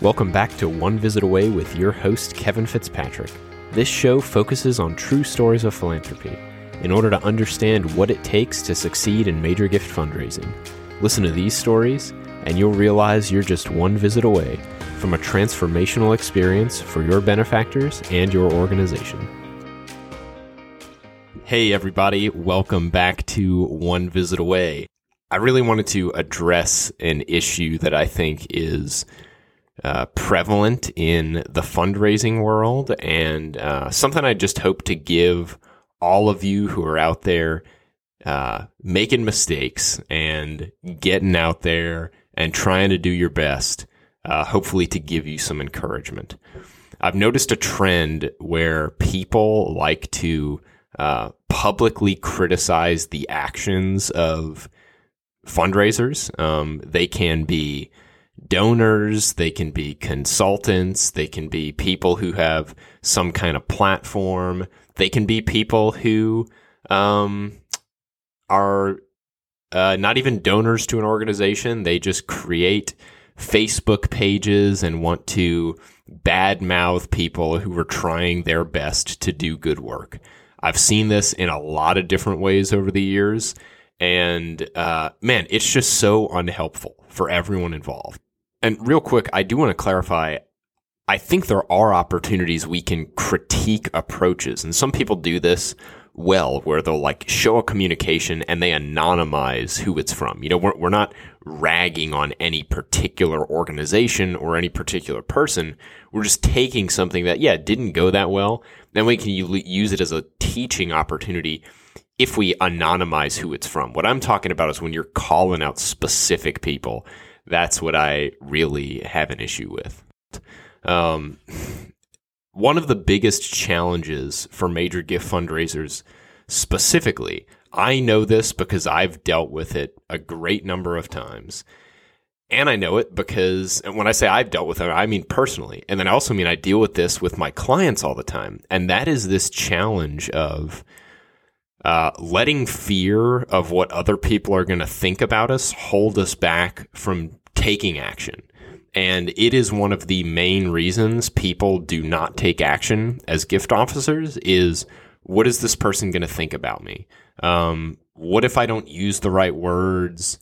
Welcome back to One Visit Away with your host, Kevin Fitzpatrick. This show focuses on true stories of philanthropy in order to understand what it takes to succeed in major gift fundraising. Listen to these stories, and you'll realize you're just one visit away from a transformational experience for your benefactors and your organization. Hey, everybody, welcome back to One Visit Away. I really wanted to address an issue that I think is uh, prevalent in the fundraising world and uh, something I just hope to give all of you who are out there uh, making mistakes and getting out there and trying to do your best, uh, hopefully to give you some encouragement. I've noticed a trend where people like to uh, publicly criticize the actions of fundraisers. Um, they can be donors, they can be consultants, they can be people who have some kind of platform, they can be people who um, are uh, not even donors to an organization. They just create Facebook pages and want to badmouth people who are trying their best to do good work. I've seen this in a lot of different ways over the years. And uh, man, it's just so unhelpful for everyone involved. And real quick, I do want to clarify. I think there are opportunities we can critique approaches, and some people do this well, where they'll like show a communication and they anonymize who it's from. You know, we're, we're not ragging on any particular organization or any particular person. We're just taking something that, yeah, didn't go that well. Then we can use it as a teaching opportunity if we anonymize who it's from. What I'm talking about is when you're calling out specific people that's what I really have an issue with. Um, one of the biggest challenges for major gift fundraisers specifically, I know this because I've dealt with it a great number of times. And I know it because when I say I've dealt with it, I mean personally. And then I also mean I deal with this with my clients all the time. And that is this challenge of uh, letting fear of what other people are going to think about us hold us back from taking action. And it is one of the main reasons people do not take action as gift officers is what is this person going to think about me? Um, what if I don't use the right words?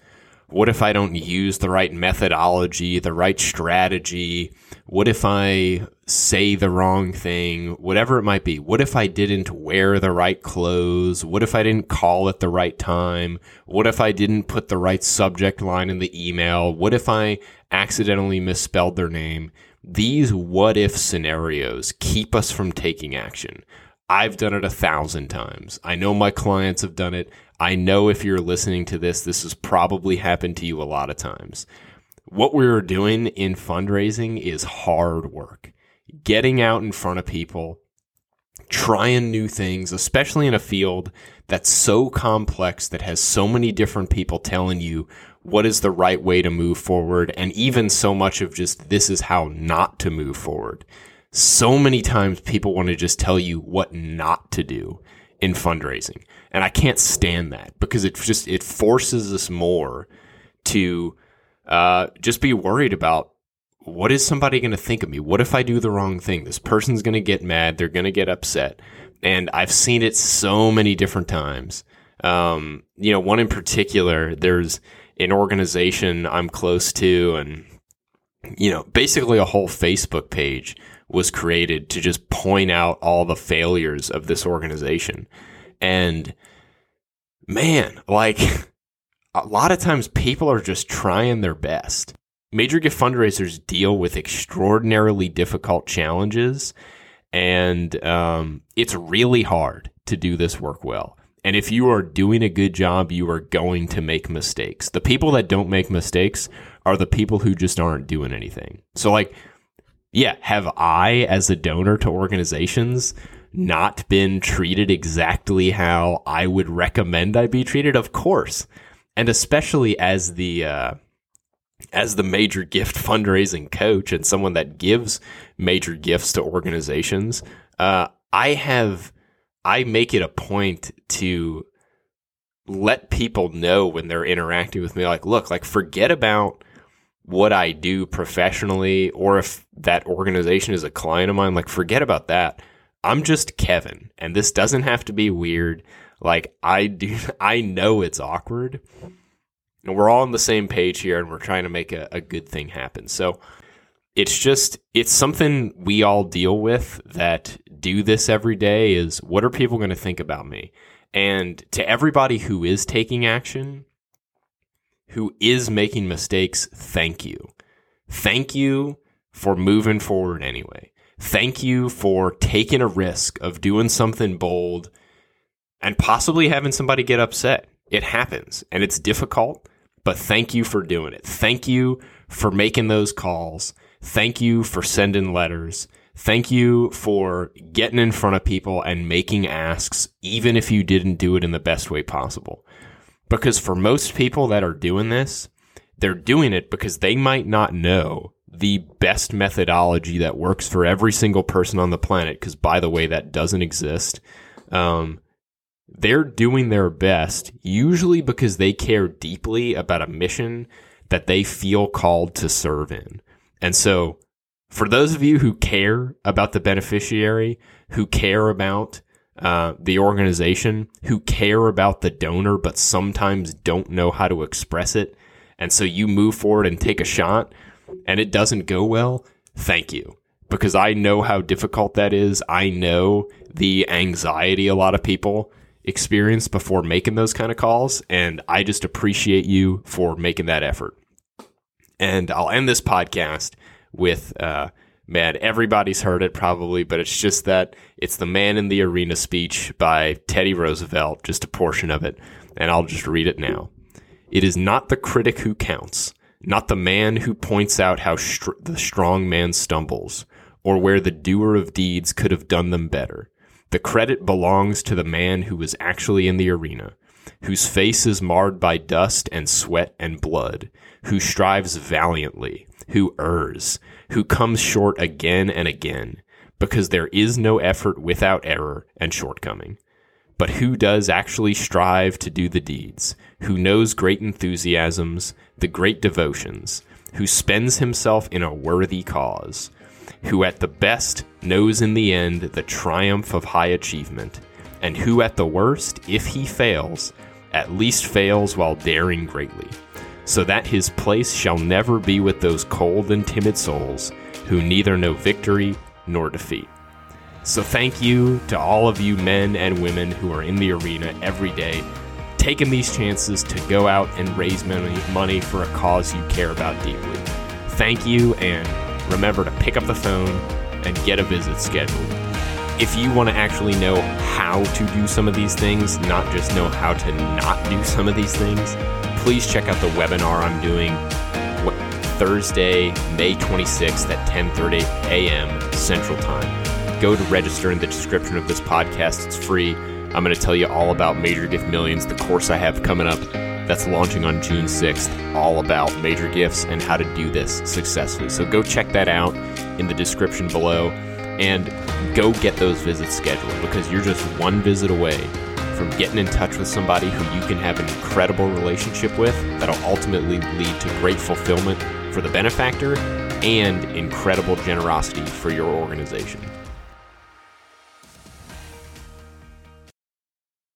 What if I don't use the right methodology, the right strategy? What if I say the wrong thing? Whatever it might be. What if I didn't wear the right clothes? What if I didn't call at the right time? What if I didn't put the right subject line in the email? What if I accidentally misspelled their name? These what if scenarios keep us from taking action. I've done it a thousand times. I know my clients have done it. I know if you're listening to this, this has probably happened to you a lot of times. What we're doing in fundraising is hard work. Getting out in front of people, trying new things, especially in a field that's so complex that has so many different people telling you what is the right way to move forward, and even so much of just this is how not to move forward. So many times people want to just tell you what not to do in fundraising. And I can't stand that because it just it forces us more to uh, just be worried about what is somebody going to think of me? What if I do the wrong thing? This person's going to get mad. They're going to get upset. And I've seen it so many different times. Um, you know, one in particular, there's an organization I'm close to, and, you know, basically a whole Facebook page was created to just point out all the failures of this organization. And man, like a lot of times people are just trying their best. Major gift fundraisers deal with extraordinarily difficult challenges, and um, it's really hard to do this work well. And if you are doing a good job, you are going to make mistakes. The people that don't make mistakes are the people who just aren't doing anything. So, like, yeah, have I, as a donor to organizations, not been treated exactly how I would recommend I be treated? Of course. And especially as the, uh, as the major gift fundraising coach and someone that gives major gifts to organizations, uh, I have, I make it a point to let people know when they're interacting with me, like, look, like, forget about what I do professionally or if that organization is a client of mine, like forget about that. I'm just Kevin and this doesn't have to be weird. Like I do I know it's awkward. And we're all on the same page here and we're trying to make a, a good thing happen. So it's just it's something we all deal with that do this every day is what are people going to think about me? And to everybody who is taking action, who is making mistakes, thank you. Thank you for moving forward anyway. Thank you for taking a risk of doing something bold and possibly having somebody get upset. It happens and it's difficult, but thank you for doing it. Thank you for making those calls. Thank you for sending letters. Thank you for getting in front of people and making asks, even if you didn't do it in the best way possible. Because for most people that are doing this, they're doing it because they might not know the best methodology that works for every single person on the planet. Because by the way, that doesn't exist. Um, they're doing their best, usually because they care deeply about a mission that they feel called to serve in. And so, for those of you who care about the beneficiary, who care about uh, the organization, who care about the donor, but sometimes don't know how to express it, and so you move forward and take a shot, and it doesn't go well, thank you. Because I know how difficult that is. I know the anxiety a lot of people experience before making those kind of calls, and I just appreciate you for making that effort. And I'll end this podcast with, uh, man, everybody's heard it probably, but it's just that it's the Man in the Arena speech by Teddy Roosevelt, just a portion of it. And I'll just read it now. It is not the critic who counts, not the man who points out how str- the strong man stumbles, or where the doer of deeds could have done them better. The credit belongs to the man who was actually in the arena, whose face is marred by dust and sweat and blood, who strives valiantly, who errs, who comes short again and again, because there is no effort without error and shortcoming. But who does actually strive to do the deeds, who knows great enthusiasms, the great devotions, who spends himself in a worthy cause, who at the best knows in the end the triumph of high achievement, and who at the worst, if he fails, at least fails while daring greatly so that his place shall never be with those cold and timid souls who neither know victory nor defeat. So thank you to all of you men and women who are in the arena every day, taking these chances to go out and raise money, money for a cause you care about deeply. Thank you, and remember to pick up the phone and get a visit scheduled. If you want to actually know how to do some of these things, not just know how to not do some of these things, please check out the webinar I'm doing Thursday, May 26th at 10:30 a.m. Central Time. Go to register in the description of this podcast. It's free. I'm going to tell you all about Major Gift Millions, the course I have coming up that's launching on June 6th, all about major gifts and how to do this successfully. So go check that out in the description below and go get those visits scheduled because you're just one visit away from getting in touch with somebody who you can have an incredible relationship with that'll ultimately lead to great fulfillment for the benefactor and incredible generosity for your organization.